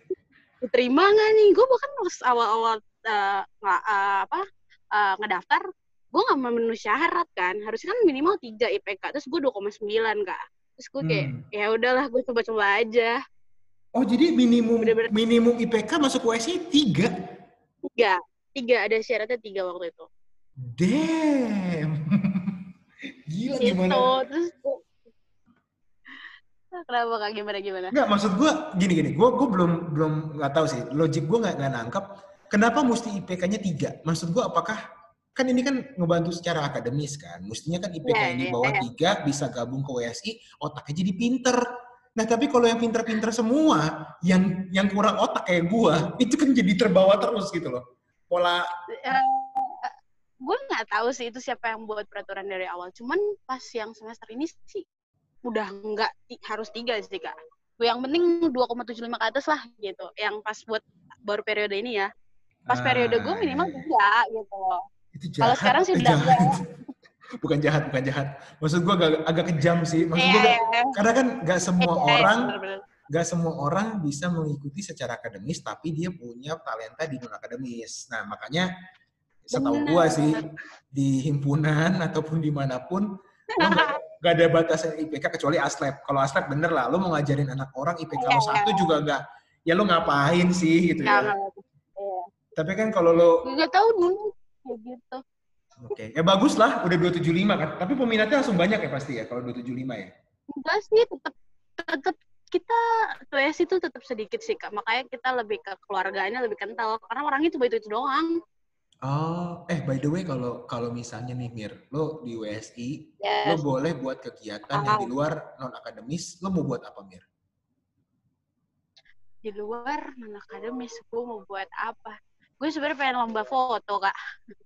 diterima nggak nih? Gue bahkan pas awal-awal uh, uh, apa uh, ngedaftar gue nggak memenuhi syarat kan. Harusnya kan minimal tiga IPK terus gue 2,9 kak terus gue kayak hmm. ya udahlah gue coba-coba aja. Oh jadi minimum Bener -bener. minimum IPK masuk USI tiga? Tiga. Tiga. Ada syaratnya tiga waktu itu. Damn. Gila gitu, gimana? Terus Kenapa kak? Gimana gimana? Enggak maksud gue gini gini, gue gue belum belum nggak tahu sih, logik gue nggak nggak nangkap. Kenapa mesti IPK-nya tiga? Maksud gue apakah kan ini kan ngebantu secara akademis kan. Mestinya kan IPK yeah, yang di bawah yeah. tiga bisa gabung ke WSI, otaknya jadi pinter. Nah tapi kalau yang pinter-pinter semua, yang yang kurang otak kayak gua, itu kan jadi terbawa terus gitu loh. Pola. Uh, gue nggak tahu sih itu siapa yang buat peraturan dari awal cuman pas yang semester ini sih udah nggak harus tiga sih kak yang penting 2,75 ke atas lah gitu yang pas buat baru periode ini ya pas ah, periode gue minimal iya. tiga gitu kalau sekarang sih udah bukan jahat bukan jahat. Maksud gue agak, agak kejam sih. Maksud yeah, gue yeah. Iya. karena kan nggak semua yeah, orang nggak semua orang bisa mengikuti secara akademis tapi dia punya talenta di non akademis. Nah makanya setahu gue sih di himpunan ataupun di mana pun nggak ada batasan IPK kecuali aslep kalau aslep bener lah lo mau ngajarin anak orang IPK lo iya, satu iya. juga nggak ya lo ngapain sih gitu ya, tapi kan kalau lo nggak tahu dulu gitu Oke, okay. ya bagus lah, udah 275 kan. Tapi peminatnya langsung banyak ya pasti ya kalau 275 ya. Enggak sih, tetap tetap kita tuh itu tetap sedikit sih kak. Makanya kita lebih ke keluarganya lebih kental karena orangnya itu itu doang. Oh, eh by the way kalau kalau misalnya nih Mir, lo di WSI, yes. lo boleh buat kegiatan oh. yang di luar non akademis, lo mau buat apa Mir? Di luar non akademis, gue mau buat apa? Gue sebenarnya pengen lomba foto kak.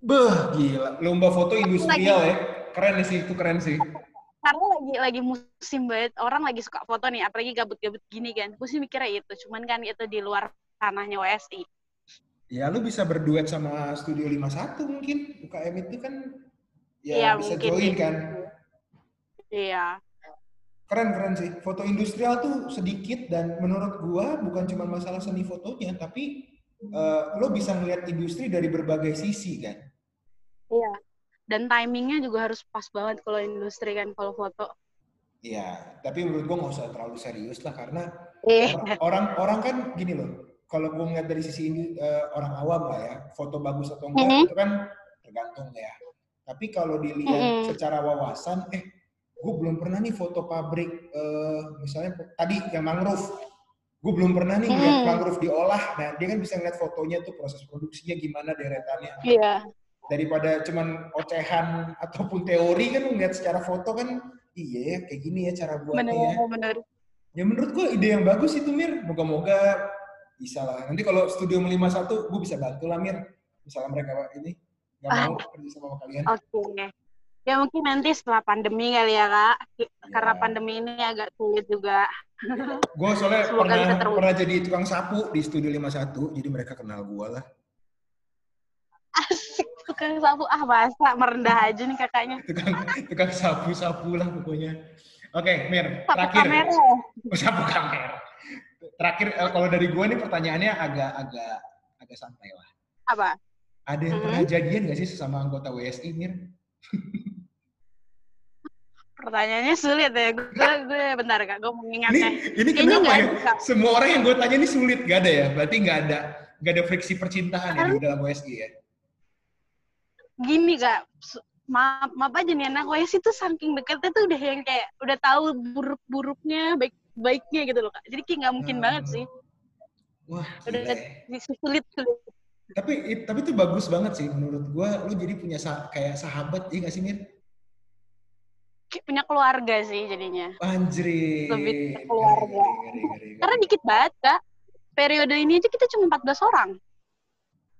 Beh, gila, lomba foto industrial ya, keren sih itu keren sih. Karena lagi lagi musim banget, orang lagi suka foto nih, apalagi gabut-gabut gini kan. Gue sih mikirnya itu, cuman kan itu di luar tanahnya WSI Ya lu bisa berduet sama Studio 51 mungkin. UKM itu kan ya, ya bisa mungkin. join kan. Iya. Keren keren sih. Foto industrial tuh sedikit dan menurut gua bukan cuma masalah seni fotonya, tapi uh, lo bisa melihat industri dari berbagai sisi kan. Iya. Dan timingnya juga harus pas banget kalau industri kan kalau foto. Iya, tapi menurut gua nggak usah terlalu serius lah karena iya. orang orang kan gini loh kalau gue ngeliat dari sisi ini uh, orang awam lah ya, foto bagus atau enggak mm -hmm. itu kan tergantung ya. Tapi kalau dilihat mm -hmm. secara wawasan, eh gue belum pernah nih foto pabrik, uh, misalnya tadi yang mangrove, gue belum pernah nih ngeliat mm. mangrove diolah. Nah dia kan bisa ngeliat fotonya tuh proses produksinya gimana deretannya. Iya. Yeah. Daripada cuman ocehan ataupun teori kan ngeliat secara foto kan, iya ya kayak gini ya cara buatnya. Bener, ya. bener. Ya menurut gue ide yang bagus itu Mir. Moga-moga bisa lah. Nanti kalau studio 51 gue bisa bantu lah Mir. Misalnya mereka ini nggak ah. mau kerja sama kalian. Oke. Okay. Ya mungkin nanti setelah pandemi kali ya kak. Ya. Karena pandemi ini agak sulit juga. gue soalnya pernah, pernah jadi tukang sapu di studio 51, jadi mereka kenal gue lah. Asik tukang sapu ah masa merendah aja nih kakaknya. tukang tukang sapu sapu lah pokoknya. Oke, okay, Mir, sapu terakhir. Kamera. Oh, sapu kamera terakhir eh, kalau dari gue nih pertanyaannya agak agak agak santai lah. Apa? Ada yang hmm. pernah jadian gak sih sesama anggota WSI, Mir? Pertanyaannya sulit ya. Gue, gue bentar kak, gue mengingatnya. Ini, ini kenapa ya? Semua orang yang gue tanya ini sulit, gak ada ya? Berarti gak ada gak ada friksi percintaan ya di dalam WSI ya? Gini kak, maaf, maaf aja nih anak WSI tuh saking deketnya tuh udah yang kayak udah tahu buruk-buruknya, baik baiknya gitu loh kak jadi kayak nggak mungkin hmm. banget sih wah udah sulit sulit tapi tapi itu bagus banget sih menurut gua lu jadi punya sah kayak sahabat iya gak sih Mir? Punya keluarga sih jadinya anjri lebih keluarga gari, gari, gari, gari. karena dikit banget kak periode ini aja kita cuma 14 orang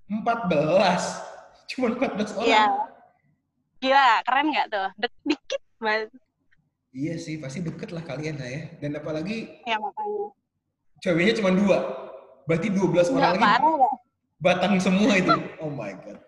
14 cuma 14 orang iya gila keren nggak tuh dikit banget Iya sih, pasti deket lah kalian lah ya. Dan apalagi ya, makanya. ceweknya cuma dua. Berarti 12 orang lagi. Parah. Batang semua itu. Oh my God.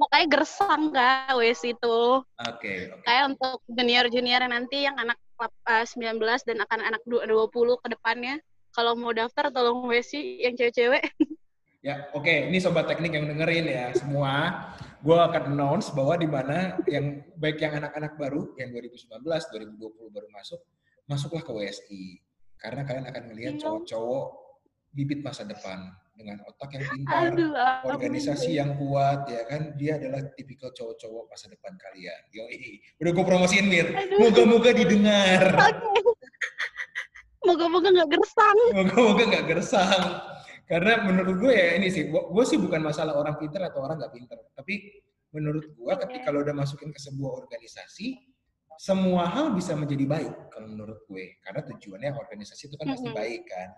Makanya gersang kak wes itu. Oke. Okay, okay. Kayak untuk junior-junior nanti yang anak uh, 19 dan akan anak 20 ke depannya. Kalau mau daftar tolong WC yang cewek-cewek. Ya, oke. Okay. Ini sobat teknik yang dengerin ya semua. Gue akan announce bahwa di mana yang baik yang anak-anak baru yang 2019, 2020 baru masuk, masuklah ke WSI. Karena kalian akan melihat cowok-cowok bibit masa depan dengan otak yang pintar, Aduh, organisasi yang kuat, ya kan? Dia adalah tipikal cowok-cowok masa depan kalian. Yoi. Udah gue promosiin, Mir. Moga-moga didengar. Moga-moga nggak gersang. Moga-moga nggak gersang. Karena menurut gue ya ini sih, gue sih bukan masalah orang pinter atau orang nggak pinter, tapi menurut gue ketika lo udah masukin ke sebuah organisasi, semua hal bisa menjadi baik kalau menurut gue. Karena tujuannya organisasi itu kan pasti baik kan.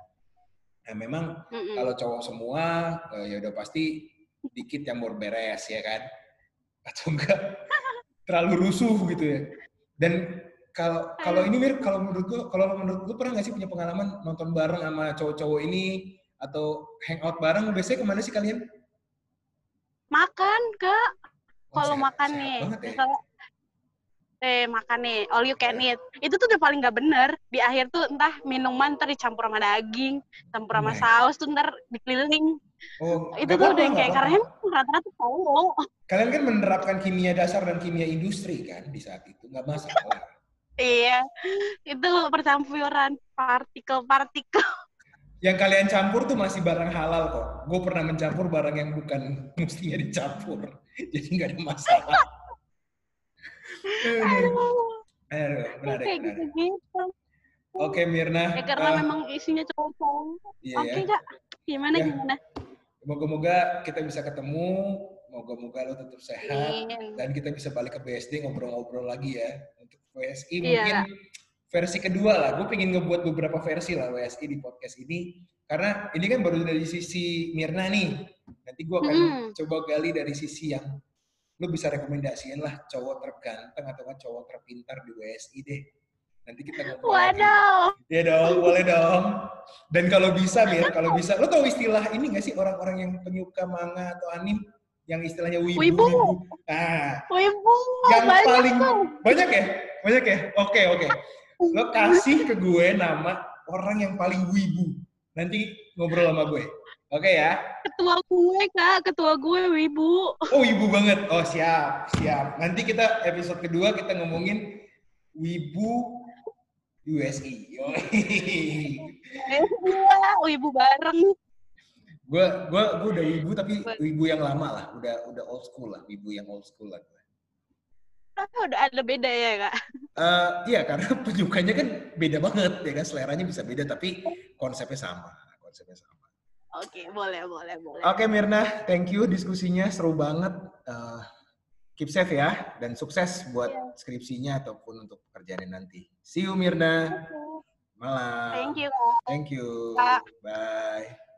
Nah memang kalau cowok semua, eh, ya udah pasti dikit yang mau beres ya kan. atau enggak terlalu rusuh gitu ya. Dan kalau kalau ini Mir, kalau menurut lu, kalau menurut lu pernah nggak sih punya pengalaman nonton bareng sama cowok-cowok ini atau hangout bareng? Biasanya ke mana sih kalian? Makan, Kak. Oh, kalau makan nih, ya? Eh makan nih, all you can eat. Itu tuh udah paling nggak bener. Di akhir tuh entah minuman ntar dicampur sama daging, campur sama saus tuh ntar dikeliling. Oh, itu tuh udah yang kayak karena rata-rata tahu. Kalian kan menerapkan kimia dasar dan kimia industri kan di saat itu, nggak masalah. iya, itu percampuran partikel-partikel. Yang kalian campur tuh masih barang halal kok. Gue pernah mencampur barang yang bukan mestinya dicampur, jadi nggak ada masalah. Aduh, menarik, Kayak menarik. Gitu, Oke, Mirna. Ya karena uh, memang isinya cowok-cowok. Iya, Oke, ya. Kak. Gimana, ya. gimana? Moga-moga kita bisa ketemu, moga-moga lo tetap sehat, Amin. dan kita bisa balik ke BSD ngobrol-ngobrol lagi ya. Untuk WSI iya. mungkin versi kedua lah. Gue pengen ngebuat beberapa versi lah WSI di podcast ini. Karena ini kan baru dari sisi Mirna nih. Nanti gue akan hmm. coba gali dari sisi yang lu bisa rekomendasiin lah cowok terganteng atau kan cowok terpintar di WSI deh. Nanti kita ngobrol Waduh. Iya dong, boleh dong. Dan kalau bisa, Mir, kalau bisa, lo tau istilah ini gak sih orang-orang yang penyuka manga atau anim yang istilahnya wibu? Wibu. wibu. Nah, wibu. Yang banyak paling tuh. banyak ya, banyak ya. Oke oke. Lo kasih ke gue nama orang yang paling wibu. Nanti ngobrol sama gue. Oke okay, ya. Ketua gue kak, ketua gue wibu. Oh wibu banget. Oh siap, siap. Nanti kita episode kedua kita ngomongin wibu USI. Iya, wibu bareng. Gue gue gue udah wibu tapi wibu yang lama lah, udah udah old school lah, wibu yang old school lah gue. Tapi udah ada beda ya kak? Uh, iya karena penyukanya kan beda banget ya kan seleranya bisa beda tapi konsepnya sama, konsepnya sama. Oke, okay, boleh, boleh, boleh. Oke, okay, Mirna, thank you diskusinya seru banget. Uh, keep safe ya dan sukses buat yeah. skripsinya ataupun untuk pekerjaan nanti. See you, Mirna. Malam. Thank you. Thank you. Bye.